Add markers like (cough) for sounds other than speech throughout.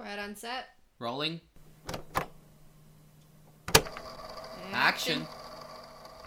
Quiet on set. Rolling. Action.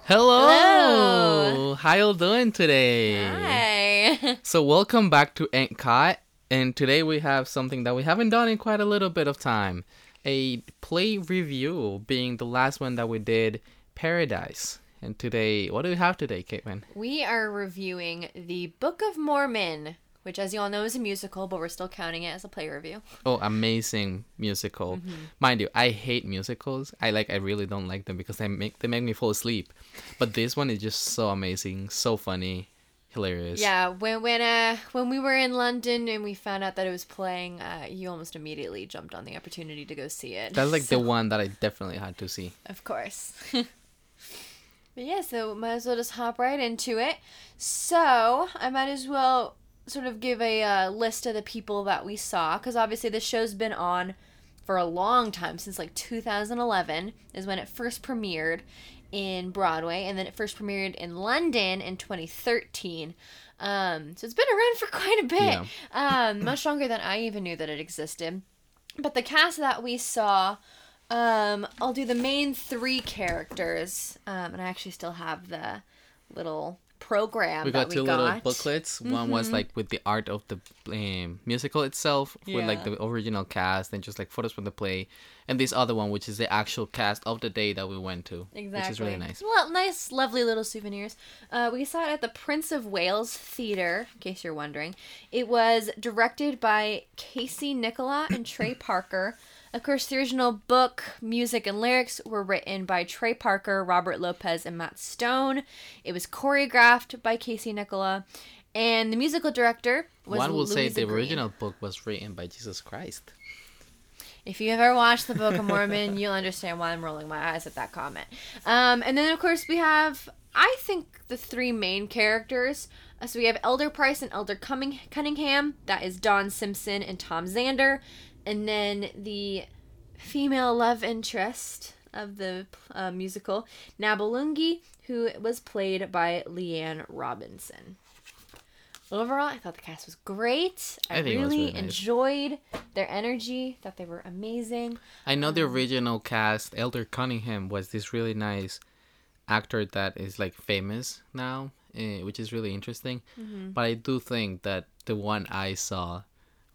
Hello. Hello. How you doing today? Hi. (laughs) So welcome back to And Cut, and today we have something that we haven't done in quite a little bit of time. A play review being the last one that we did, Paradise. And today, what do we have today, Caitlin? we are reviewing the Book of Mormon, which, as you all know, is a musical, but we're still counting it as a play review. Oh, amazing musical. Mind you, I hate musicals. I like I really don't like them because they make they make me fall asleep. But this one is just so amazing, so funny, hilarious. Yeah, when when uh when we were in London and we found out that it was playing, uh, you almost immediately jumped on the opportunity to go see it. That's like So- the one that I definitely had to see. Of course. (laughs) but yeah, so might as well just hop right into it. So I might as well sort of give a uh, list of the people that we saw, because obviously this show's been on for a long time since like 2011 is when it first premiered in Broadway, and then it first premiered in London in 2013. Um, so it's been around for (laughs) quite a bit, Yeah. um, much longer than I even knew that it existed. But the cast that we saw, um, I'll do the main three characters, um, and I actually still have the little program We got we two got. little booklets. One was like with the art of the um, musical itself, with like the original cast and just like photos from the play, and this other one, which is the actual cast of the day that we went to, Exactly. which is really nice. Well, nice, lovely little souvenirs. Uh, we saw it at the Prince of Wales Theatre, in case you're wondering. It was directed by Casey Nicholaw and Trey (coughs) Parker. Of course, the original book, music, and lyrics were written by Trey Parker, Robert Lopez, and Matt Stone. It was choreographed by Casey Nicholaw. And the musical director was One will say the Green. original book was written by Jesus Christ. If you ever watched the Book of Mormon, (laughs) you'll understand why I'm rolling my eyes at that comment. Um, and then, of course, we have, I think, the three main characters. Uh, so we have Elder Price and Elder Cunningham. That is Dom Simpson and Tom Xander. And then the female love interest of the uh, musical, Nabulungi, who was played by Leanne Robinson. Overall, I thought the cast was great. I, I think it was really really nice. enjoyed their energy. Thought they were amazing. I know the Um, original cast, Elder Cunningham, was this really nice actor that is like famous now, eh, which is really interesting. Mm-hmm. But I do think that the one I saw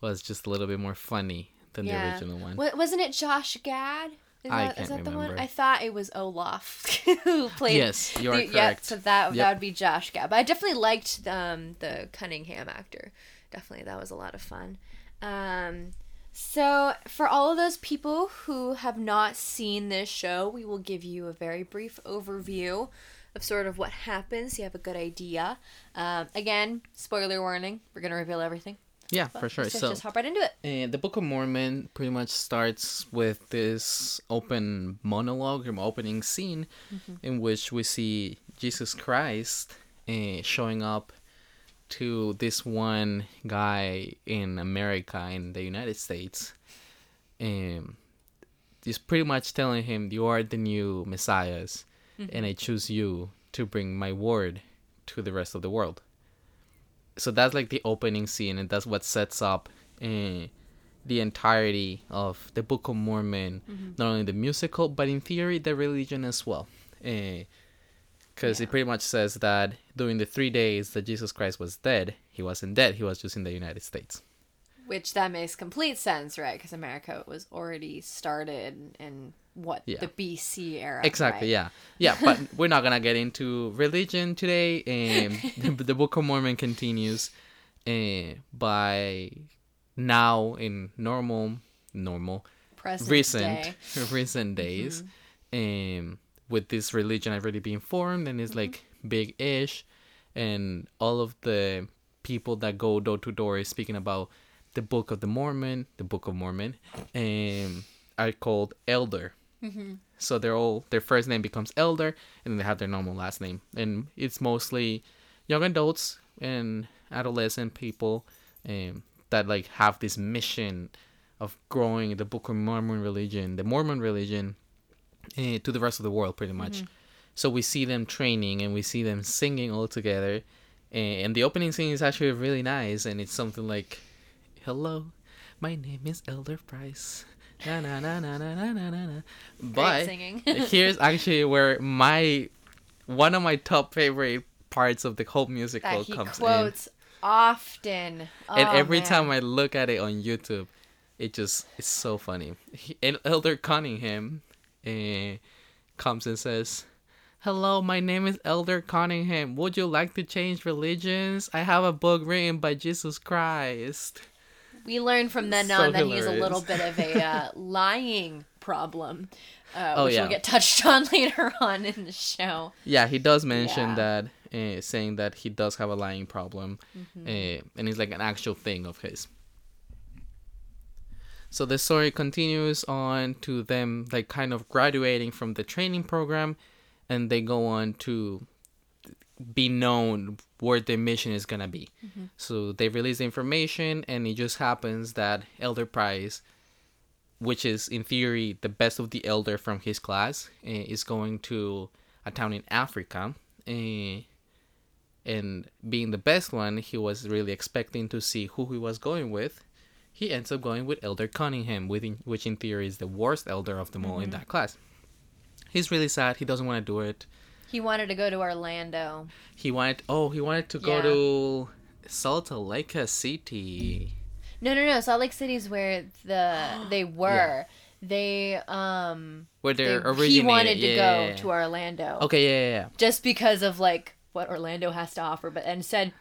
was just a little bit more funny than the original one. Wa- wasn't it Josh Gad? Is I that, is can't that the one? remember. I thought it was Olaf (laughs) who played. Yes, you are the- Yeah, so that Yep. that would be Josh Gad. But I definitely liked um, the Cunningham actor. Definitely, that was a lot of fun. Um, so, for all of those people who have not seen this show, we will give you a very brief overview of sort of what happens. So you have a good idea. Um, again, spoiler warning: we're gonna reveal everything. Yeah, for sure. Let's So just hop right into it. Uh, the Book of Mormon pretty much starts with this open monologue or opening scene in which we see Jesus Christ uh, showing up to this one guy in America, in the United States. Um, he's pretty much telling him, You are the new messiahs, and I choose you to bring my word to the rest of the world so that's like the opening scene and that's what sets up uh, the entirety of the book of mormon not only the musical but in theory the religion as well because Yeah. it pretty much says that during the three days that jesus christ was dead he wasn't dead he was just in the united states Which that makes complete sense, right? Because America was already started in what Yeah. the BC era. exactly right? yeah yeah but (laughs) we're not gonna get into religion today um, (laughs) the, the book of mormon continues uh, by now in normal normal Present recent day. (laughs) recent days um with this religion already being formed and it's like big ish and all of the people that go door to door is speaking about the book of the mormon the book of mormon um are called elder. So they're all their first name becomes elder and then they have their normal last name. And it's mostly young adults and adolescent people um, that like have this mission of growing the book of mormon religion the mormon religion uh, to the rest of the world pretty much. So we see them training and we see them singing all together and the opening scene is actually really nice and it's something like hello My name is Elder Price. Na na na na na na na na. But singing. (laughs) here's actually where my one of my top favorite parts of the whole musical comes in. that he comes quotes often. in. And Oh, every man. time I look at it on YouTube, it just it's so funny. He, and Elder Cunningham uh, comes and says, "Hello, my name is Elder Cunningham. Would you like to change religions? I have a book written by Jesus Christ." We learn from then So on that he's a little bit of a uh, (laughs) lying problem, uh, Oh, which yeah. will get touched on (laughs) later on in the show. Yeah, he does mention Yeah. that, uh, saying that he does have a lying problem, Mm-hmm. uh, and it's like an actual thing of his. So the story continues on to them like kind of graduating from the training program, and they go on to be known where the mission is gonna be. So they release the information, and it just happens that Elder Price, which is in theory the best of the elder from his class, eh, is going to a town in Africa. eh, and being the best one, he was really expecting to see who he was going with. He ends up going with Elder Cunningham, within, which in theory is the worst elder of them all in that class. He's really sad. He doesn't want to do it. He wanted to go to Orlando. He wanted. Oh, he wanted to go Yeah. to Salt Lake City. No, no, no. Salt Lake City is where the (gasps) they were. They um Where they, they're he wanted to yeah, go yeah, yeah. to Orlando. Okay, yeah, yeah, yeah. Just because of like what Orlando has to offer, but instead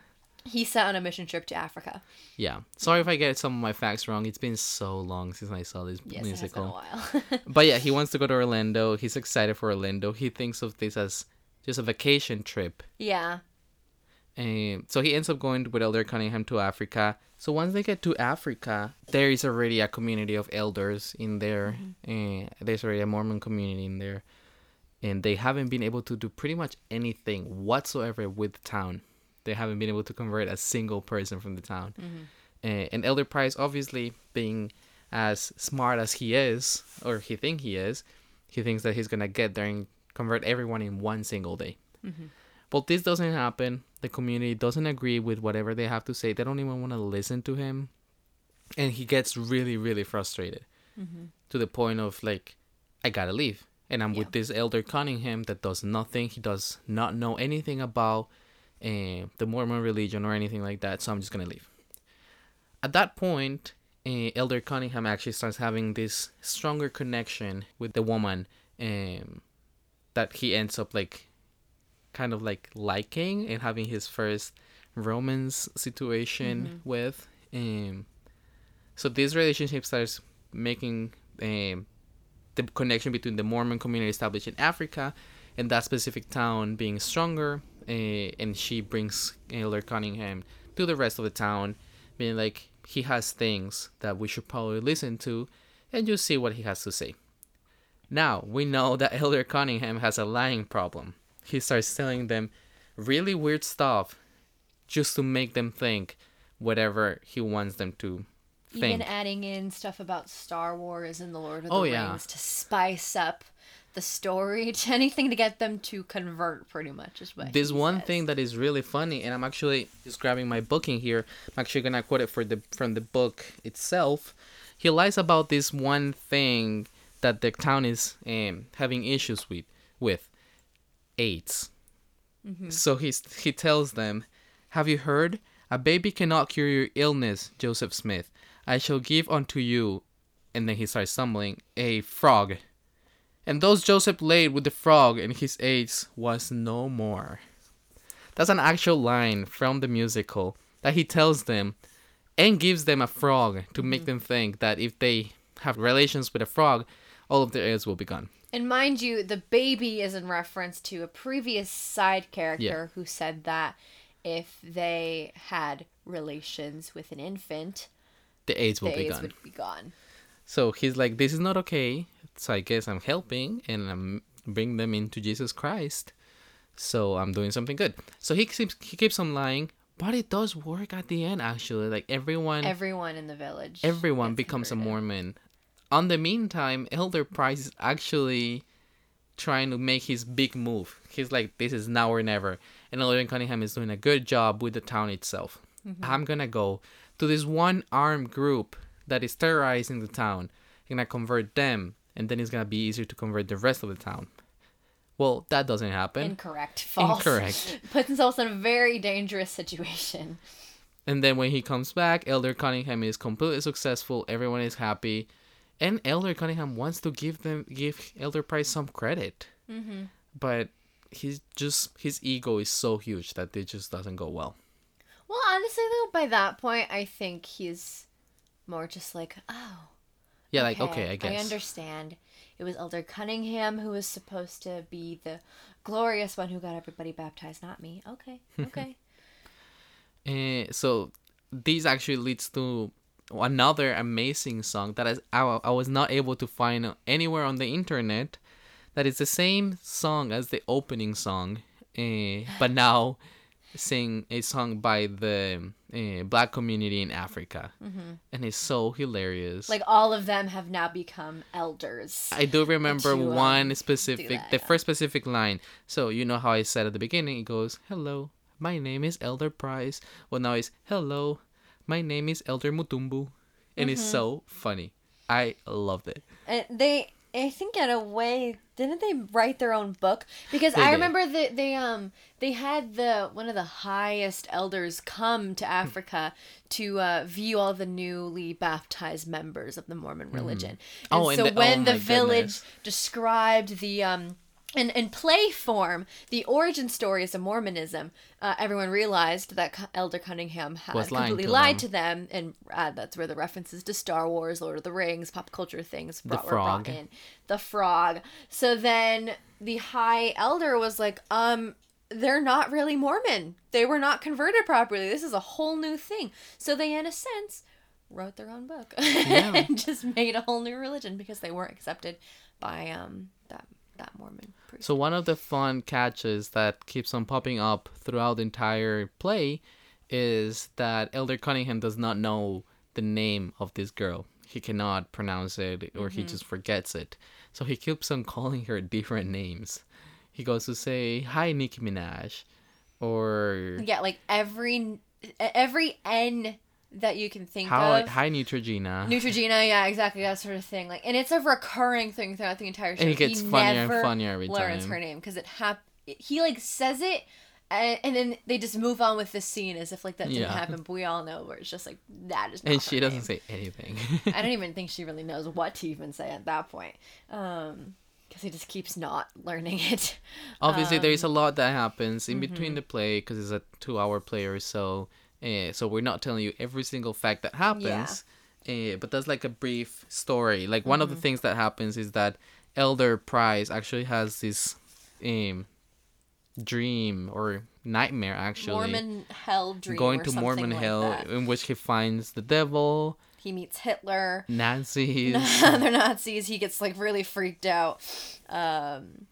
he set on a mission trip to Africa. Yeah. Sorry if I get some of my facts wrong. It's been so long since I saw this Yes, it has been a musical. while. (laughs) But yeah, he wants to go to Orlando. He's excited for Orlando. He thinks of this as just a vacation trip. yeah. And so he ends up going with Elder Cunningham to Africa. So once they get to Africa, there is already a community of elders in there. And there's already a Mormon community in there. And they haven't been able to do pretty much anything whatsoever with the town. They haven't been able to convert a single person from the town. And, and Elder Price, obviously, being as smart as he is, or he thinks he is, he thinks that he's gonna get there and convert everyone in one single day. But this doesn't happen. The community doesn't agree with whatever they have to say. They don't even want to listen to him. And he gets really, really frustrated to the point of like, I gotta leave. And I'm with this elder Cunningham that does nothing. He does not know anything about uh, the Mormon religion or anything like that. So I'm just gonna leave. At that point, uh, Elder Cunningham actually starts having this stronger connection with the woman um, that he ends up like kind of like liking and having his first romance situation with. Um, so this relationship starts making um, the connection between the Mormon community established in Africa and that specific town being stronger. Uh, and she brings Elder Cunningham to the rest of the town, being like, he has things that we should probably listen to and just see what he has to say. Now, we know that (laughs) Elder Cunningham has a lying problem. He starts telling them really weird stuff just to make them think whatever he wants them to think. Even adding in stuff about Star Wars and the Lord of the Oh, Rings yeah. to spice up the story, (laughs) to anything to get them to convert. Pretty much is what. There's one says. thing that is really funny, and I'm actually just grabbing my book in here. I'm actually gonna quote it for the from the book itself. He lies about this one thing that the town is um, having issues with with AIDS. So he's he tells them, "Have you heard? A baby cannot cure your illness, Joseph Smith. I shall give unto you." And then he starts stumbling a frog. And those Joseph laid with the frog, and his AIDS was no more. That's an actual line from the musical that he tells them and gives them a frog to make them think that if they have relations with a frog, all of their AIDS will be gone. And mind you, the baby is in reference to a previous side character Yeah. who said that if they had relations with an infant, The AIDS will the be AIDS gone. would be gone. So he's like, "This is not okay." So I guess I'm helping and I'm bring them into Jesus Christ. So I'm doing something good. So he keeps he keeps on lying, but it does work at the end. Actually, like everyone, Everyone in the village. everyone becomes a. Mormon. On the meantime, Elder Price is actually trying to make his big move. He's like, "This is now or never," and Elder Cunningham is doing a good job with the town itself. Mm-hmm. I'm gonna go to this one armed group that is terrorizing the town. He's gonna convert them, and then it's gonna be easier to convert the rest of the town. Well, that doesn't happen. Incorrect. False. Incorrect. (laughs) Puts himself in a very dangerous situation. And then when he comes back, Elder Cunningham is completely successful. Everyone is happy, and Elder Cunningham wants to give them give Elder Price some credit. Mm-hmm. But he's just his ego is so huge that it just doesn't go well. Well, honestly, though, by that point, I think he's more just like, oh, Yeah, like okay, I guess I understand. It was Elder Cunningham who was supposed to be the glorious one who got everybody baptized, not me. Okay, (laughs) okay. Eh, so this actually leads to another amazing song that is, I, I was not able to find anywhere on the internet. That is the same song as the opening song, eh, but now sing a song by the eh, black community in Africa, and it's so hilarious. like all of them have now become elders. I do remember to, um, one specific, that, the yeah. first specific line. So you know how I said at the beginning, it goes, "Hello, my name is Elder Price." Well, now it's, "Hello, my name is Elder Mutumbu," and it's Mm-hmm. so funny. I loved it. And they, I think, in a way, didn't they write their own book? Because They I did. remember that they um they had the one of the highest elders come to Africa to uh, view all the newly baptized members of the Mormon religion. And Oh, and so the- when oh the village goodness. described the um. In, in play form, the origin stories of Mormonism, uh, everyone realized that Elder Cunningham had Was completely to lied them. to them, and uh, that's where the references to Star Wars, Lord of the Rings, pop culture things brought, were brought frog. in. The frog. So then the High Elder was like, um, they're not really Mormon. They were not converted properly. This is a whole new thing. So they, in a sense, wrote their own book (laughs) and just made a whole new religion because they weren't accepted by um that that Mormon priest. So one of the fun catches that keeps on popping up throughout the entire play is that Elder Cunningham does not know the name of this girl. He cannot pronounce it or he mm-hmm. just forgets it. So he keeps on (laughs) calling her different names. He goes to say, "Hi Nicki Minaj." Or Yeah, like every every N that you can think "Hi, of. hi Neutrogena." Neutrogena, yeah, exactly that sort of thing. Like, and it's a recurring thing throughout the entire show. And it gets he funnier and funnier every learns time. her name because it hap- He like says it, and, and then they just move on with the scene as if like that didn't Yeah. happen. But we all know where it's just like that is. Not and she doesn't name. say anything. (laughs) I don't (laughs) even think she really knows what to even say at that point. Um, because he just keeps not learning it. Obviously, there is Um, a lot that happens in mm-hmm. between the play because it's a two-hour play or so. Uh, so we're not telling you every single fact that happens. Uh, but that's like a brief story. Like one of the Mm-hmm. things that happens is that Elder Price actually has this um, dream or nightmare actually Mormon hell dream. going to Mormon like hell that. in which he finds the devil, He meets Hitler. Nazis. (laughs) they're Nazis. He gets like really freaked out. Um,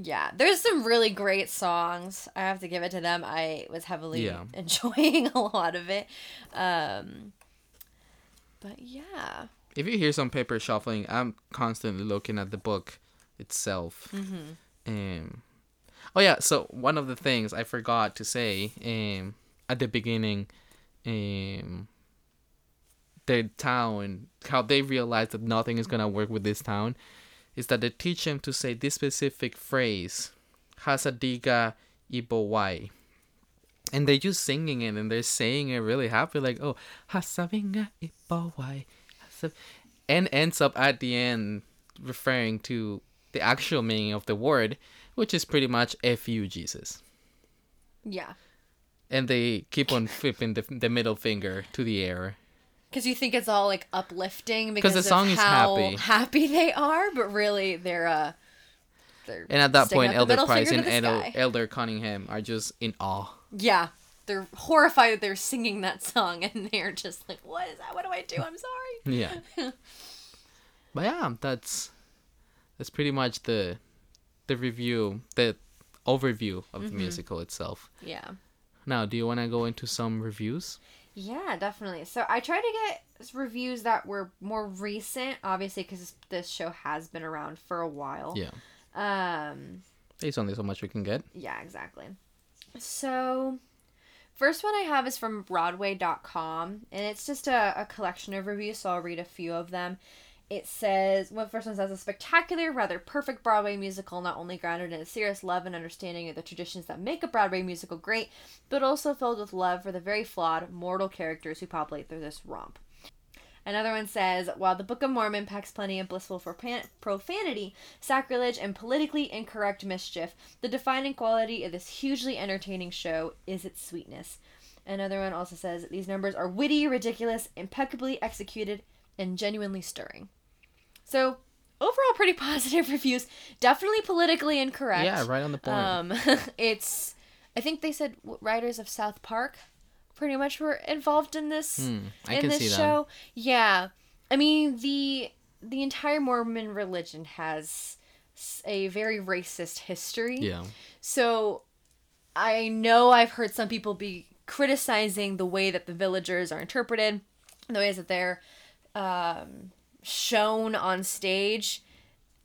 yeah, there's some really great songs. I have to give it to them. I was heavily Yeah. (laughs) enjoying a lot of it. Um, but yeah, if you hear some paper shuffling, I'm constantly looking at the book itself. Um, oh yeah, so one of the things I forgot to say um, at the beginning, um, the town, how they realize that nothing is gonna work with this town, is that they teach them to say this specific phrase, Hasadiga Ibowai. And they're just singing it and they're saying it really happy, like, oh, Hasabinga Eebowai. Hasab-" And ends up at the end referring to the actual meaning of the word, which is pretty much F you, Jesus. yeah, And they keep on flipping the, the middle finger to the air. Because you think it's all like uplifting because the of song is how happy. (laughs) happy they are, but really they're uh, they're And at that point, Elder Price and Elder. Elder Cunningham are just in awe. Yeah. They're horrified that they're singing that song and they're just like, what is that? What do I do? I'm sorry. Yeah. (laughs) but yeah, that's that's pretty much the the review, the overview of Mm-hmm. the musical itself. Yeah. Now, do you want to go into some reviews? Yeah, definitely. So I tried to get reviews that were more recent, obviously, because this show has been around for a while. Yeah. Um, There's only so much we can get. yeah, exactly. So, First one I have is from Broadway.com, and it's just a, a collection of reviews, so I'll read a few of them. It says, well, first one says, a spectacular, rather perfect Broadway musical, not only grounded in a serious love and understanding of the traditions that make a Broadway musical great, but also filled with love for the very flawed, mortal characters who populate through this romp. Another one says, while the Book of Mormon packs plenty of blissful for profanity, sacrilege, and politically incorrect mischief, the defining quality of this hugely entertaining show is its sweetness. Another one also says, these numbers are witty, ridiculous, impeccably executed, and genuinely stirring. So, overall, pretty (laughs) positive reviews. Definitely politically incorrect. Yeah, right on the point. Um, (laughs) it's, I think they said writers of South Park pretty much were involved in this Hmm, I in can this show. Yeah, I mean the the entire Mormon religion has a very racist history. Yeah. So I know I've heard some people be criticizing the way that the villagers are interpreted, the ways that they're um, shown on stage.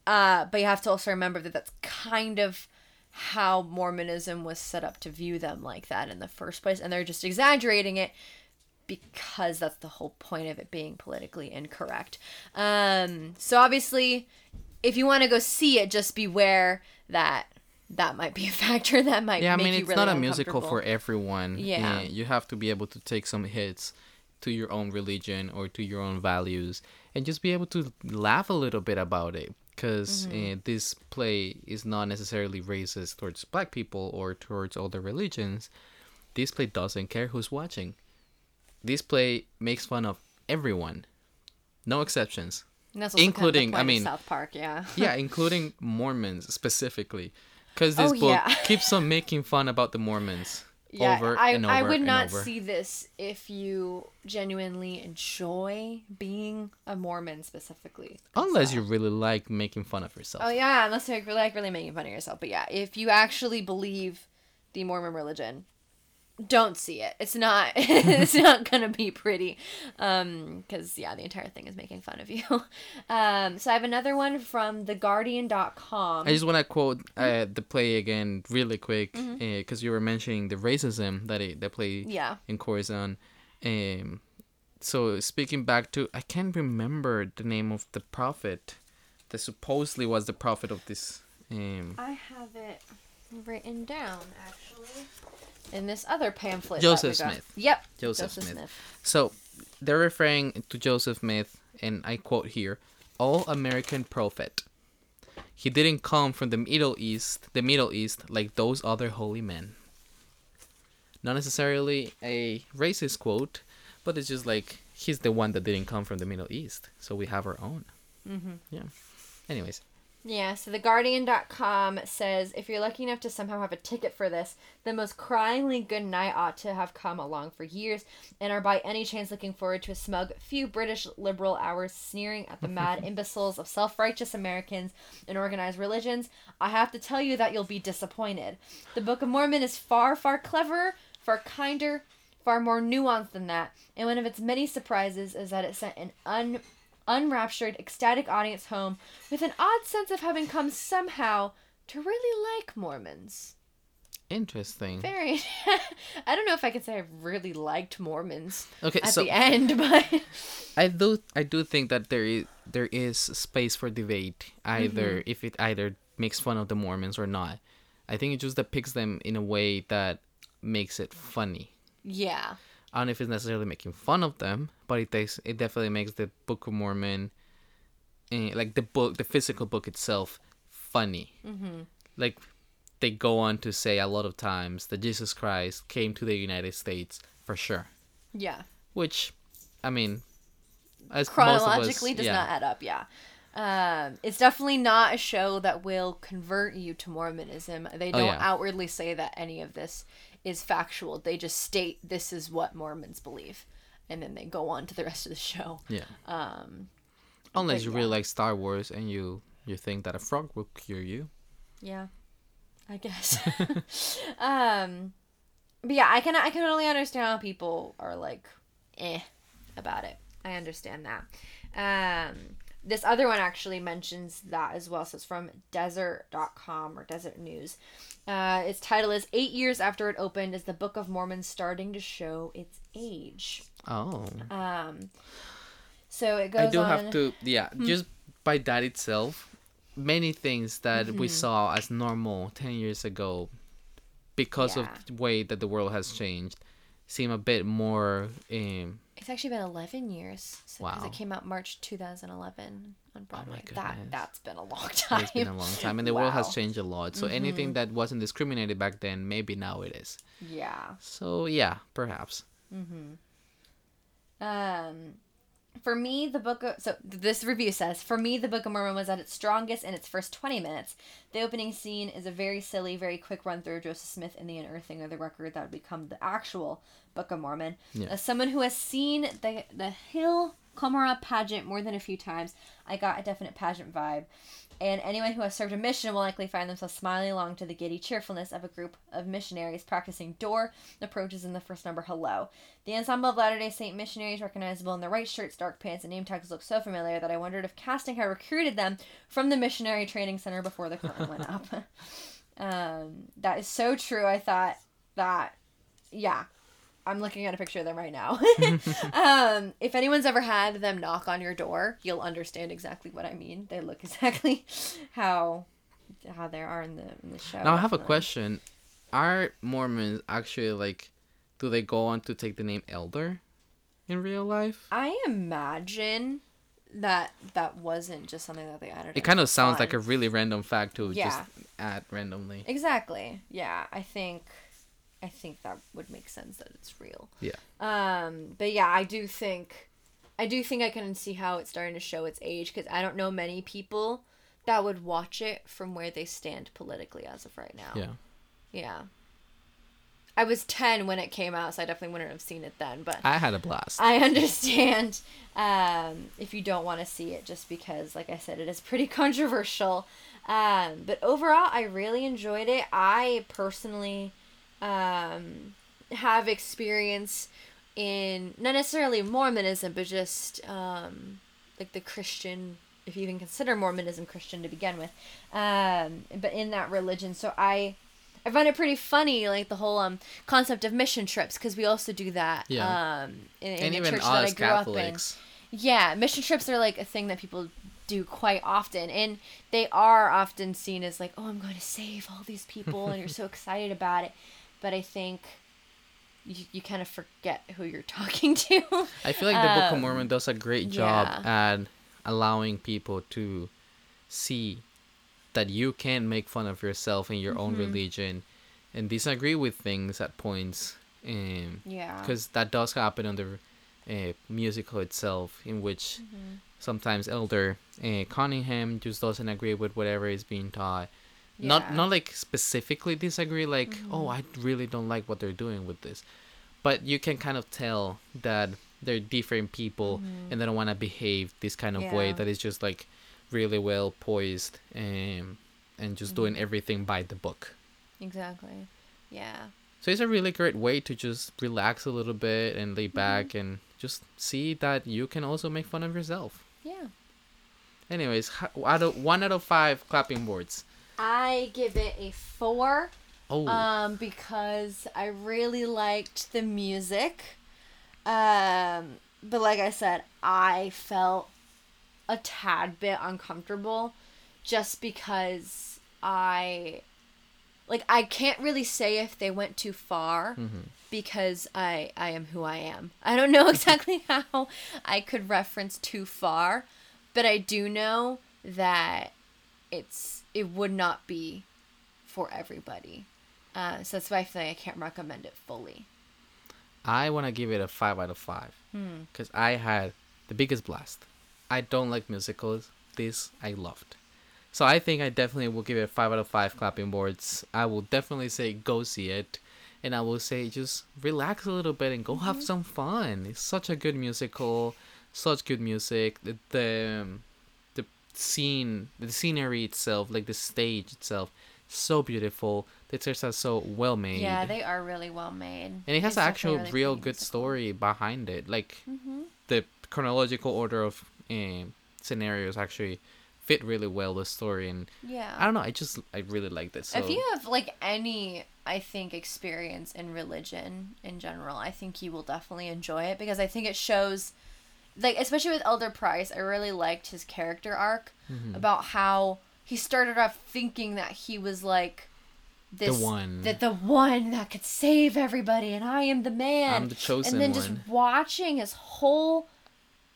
Uh, but you have to also remember that that's kind of how Mormonism was set up to view them like that in the first place, and they're just exaggerating it because that's the whole point of it being politically incorrect. Um, so obviously, if you want to go see it, just beware that that might be a (laughs) factor that might Yeah, I mean it's really not a musical for everyone. Yeah. Eh, you have to be able to take some hits to your own religion or to your own values and just be able to laugh a little bit about it because Mm-hmm. this play is not necessarily racist towards black people or towards other religions. This play doesn't care who's watching. This play makes fun of everyone. No exceptions. Including- kind of I the point of mean- South Park, yeah. (laughs) Yeah, including Mormons specifically. Because this Oh, book yeah. (laughs) keeps on making fun about the Mormons Yeah, over I, and over I would not see this if you genuinely enjoy being a Mormon specifically. Unless you really like making fun of yourself. Oh yeah, unless you're really like really making fun of yourself. But yeah, if you actually believe the Mormon religion, don't see it. It's not (laughs) it's not gonna be pretty. Um, because yeah, the entire thing is making fun of you. (laughs) Um, so I have another one from theguardian.com. I just want to quote uh, the play again really quick because you were mentioning the racism that it, the play Mm-hmm. yeah. in Corazon. Um, so speaking back to, I can't remember the name of the prophet that supposedly was the prophet of this. Um, I have it written down actually in this other pamphlet. Joseph that we got. Smith. Yep. Joseph Smith. So they're referring to Joseph Smith, and I quote here: "All American prophet. He didn't come from the Middle East, the Middle East, like those other holy men." Not necessarily a racist quote, but it's just like he's the one that didn't come from the Middle East, so we have our own. Mm-hmm. Yeah. Anyways, Yeah, so the theguardian.com says if you're lucky enough to somehow have a ticket for this, the most cryingly good night ought to have come along for years and are by any chance looking forward to a smug few British liberal hours sneering at the (laughs) mad imbeciles of self righteous Americans and organized religions. I have to tell you that you'll be disappointed. The Book of Mormon is far, far cleverer, far kinder, far more nuanced than that, and one of its many surprises is that it sent an un unraptured, ecstatic audience home with an odd sense of having come somehow to really like Mormons. interesting. Very. (laughs) I don't know if I could say I really liked Mormons Okay, at so the end, (laughs) but I do I do think that there is there is space for debate either Mm-hmm. if it either makes fun of the Mormons or not. I think it just depicts them in a way that makes it funny. yeah. I don't know if it's necessarily making fun of them, but it takes it definitely makes the Book of Mormon, eh, like the book, the physical book itself, funny. Mm-hmm. Like they go on to say a lot of times that Jesus Christ came to the United States for sure, Yeah. which, I mean, as of us- Chronologically does yeah. not add up, yeah. Um, it's definitely not a show that will convert you to Mormonism. They Oh, don't yeah. outwardly say that any of this is factual. They just state this is what Mormons believe. And then they go on to the rest of the show. Yeah. Um, Unless you really like Star Wars and you you think that a frog will cure you. Yeah, I guess. (laughs) um, but yeah, I can I can only understand how people are like, eh, about it. I understand that. Um, this other one actually mentions that as well. So it's from deseret.com or Deseret News. Uh, its title is Eight Years After It Opened Is the Book of Mormon Starting to Show Its Age. Oh. Um, so it goes I do on. have to, yeah, just by that itself, many things that we Mm-hmm. saw as normal 10 years ago, because Yeah. of the way that the world has changed, seem a bit more. Um, It's actually been 11 years since Wow. it came out March 2011 on Broadway. that that's been a long time. it's been a long time, and the world has Mm-hmm. changed a lot. So anything that wasn't discriminated back then, maybe now it is. Yeah. So yeah, perhaps. Um, for me, the book of so this review says for me, the Book of Mormon was at its strongest in its first twenty minutes. The opening scene is a very silly, very quick run through of Joseph Smith and the unearthing of the record that would become the actual Book of Mormon. Yeah. As someone who has seen the the Hill Cumorah pageant more than a few times, I got a definite pageant vibe. And anyone who has served a mission will likely find themselves smiling along to the giddy cheerfulness of a group of missionaries practicing door approaches in the first number, Hello. The ensemble of Latter day Saint missionaries, recognizable in their white shirts, dark pants, and name tags, look so familiar that I wondered if casting had recruited them from the missionary training center before the curtain went up. (laughs) um, that is so true. I thought that, yeah, I'm looking at a picture of them right now. (laughs) (laughs) um, if anyone's ever had them knock on your door, you'll understand exactly what I mean. They look (laughs) exactly how how they are in the in the show. Now I have a question: Are Mormons actually like? Do they go on to take the name Elder in real life? I imagine that that wasn't just something that they added. It kind of sounds like a really random fact to Yeah. just add randomly. exactly. Yeah, I think I think that would make sense that it's real. Yeah. Um, but yeah, I do think I do think I can see how it's starting to show its age because I don't know many people that would watch it from where they stand politically as of right now. Yeah. Yeah. I was 10 when it came out, so I definitely wouldn't have seen it then, but I had a blast. I understand um, if you don't want to see it just because, like I said, it is pretty (laughs) controversial. Um, but overall, I really enjoyed it. I personally um, have experience in not necessarily Mormonism, but just um, like the Christian, if you even consider Mormonism Christian to begin with, um, but in that religion. So I. I find it pretty funny, like the whole um concept of mission trips, because we also do that. Yeah. Um, in, in and the even church that I grew Catholics. up in. Yeah, mission trips are like a thing that people do quite often, and they are often seen as like, oh, I'm going to save all these people, and you're so (laughs) excited about it. But I think you, you kind of forget who you're (laughs) talking to. I feel like the Book of Um, Mormon does a great job yeah. at allowing people to see that you can make fun of yourself and your Mm-hmm. own religion and disagree with things at points. Um, yeah. because that does happen on the uh, musical itself, in which Mm-hmm. sometimes Elder uh, Cunningham just doesn't agree with whatever is being taught. Not Yeah. Mm-hmm. not like specifically disagree, like oh I really don't like what they're doing with this, but you can kind of tell that they're different people and they don't want to behave this kind of way Mm-hmm. That is just like really well poised and and just doing Mm-hmm. everything by the book. Exactly. Yeah. So it's a really great way to just relax a little bit and lay back and just see that you can also make fun of yourself. Yeah. Anyways, out of one out of five clapping boards. I give it a four. Oh, um, because I really liked the music. Um, but like I said, I felt a tad bit uncomfortable just because I like I can't really say if they went too far because I I am who I am. (laughs) I don't know exactly how I could reference too far, but I do know that it's it would not be for everybody. Uh, so that's why I feel like I can't recommend it fully. I want to give it a five out of five Hmm. because I had the biggest blast. I don't like musicals. This I loved. So I think I definitely will give it five out of five clapping boards. I will definitely say go see it. And I will say just relax a little bit and go have some fun. It's such a good musical, such good music. The the, um, the scene, the scenery itself, like the stage itself, so beautiful. The tears are so well made. Yeah, they are really well made. and it has It's an actual really real good musical. story behind it like Mhm. the chronological order of um, scenarios actually fit really well the story and Yeah. I don't know. I just I really like this. So If you have like any, I think, experience in religion in general, I think you will definitely enjoy it because I think it shows, like, especially with Elder Price, I really liked his character arc Mm-hmm. about how he started off thinking that he was like this one. that the one that could save everybody and I am the man. I'm the chosen and then one. just watching his whole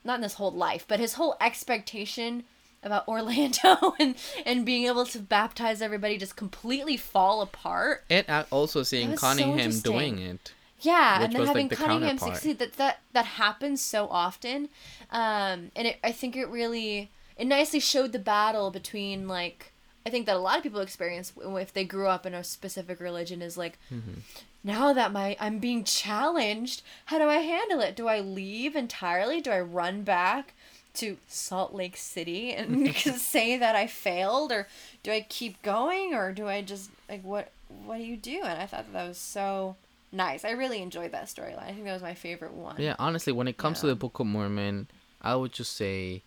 not in his whole life, but his whole expectation about (laughs) Orlando and and being able to baptize everybody just completely fall apart. and also seeing was so Cunningham doing it. Yeah, and then was, like, having the Cunningham succeed that that that happens so often, um, and it, I think it really it nicely showed the battle between like I think that a lot of people experience if they grew up in a specific religion is like Mm-hmm. now that my I'm being challenged, how do I handle it? Do I leave entirely? Do I run back to Salt Lake City and (laughs) (laughs) say that I failed, or do I keep going, or do I just like what what do you do? And I thought that, that was so nice. I really enjoyed that storyline. I think that was my favorite one. Yeah, honestly, when it comes to the Book of Mormon, I would just say,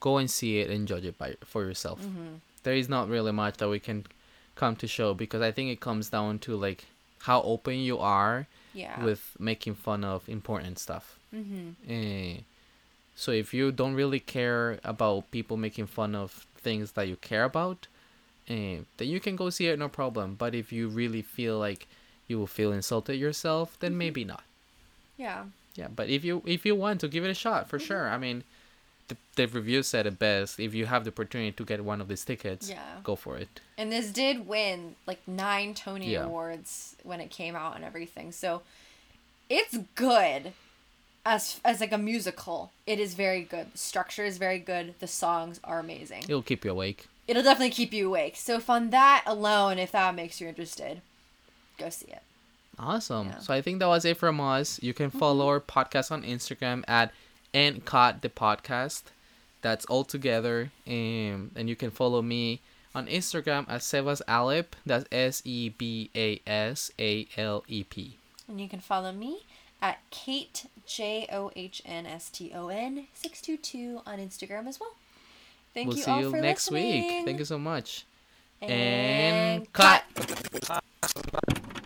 go and see it and judge it by for yourself. Mm-hmm. There is not really much that we can come to show because I think it comes down to like how open you are Yeah. with making fun of important stuff. mm-hmm. Eh, so if you don't really care about people making fun of things that you care about, eh, then you can go see it no problem. But if you really feel like you will feel insulted yourself, then mm-hmm. maybe not. Yeah. Yeah, but if you if you want to give it a shot, for mm-hmm. sure. I mean, the the review said it best. If you have the opportunity to get one of these tickets, Yeah. go for it. And this did win like nine Tony Yeah. Awards when it came out and everything. So it's good as as like a musical. It is very good. The structure is very good. The songs are amazing. It'll keep you awake. It'll definitely keep you awake. So if on that alone, if that makes you interested, go see it. Awesome. Yeah. Mm-hmm. So I think that was it from us. You can follow our podcast on Instagram at and caught the podcast. That's all together. Um, and you can follow me on Instagram at Sebas Alep. That's S E B A S A L E P. And you can follow me at Kate J O H N S T O N six two two on Instagram as well. Thank We'll you see all you for next listening. week. Thank you so much. And And cut. cut. 可能。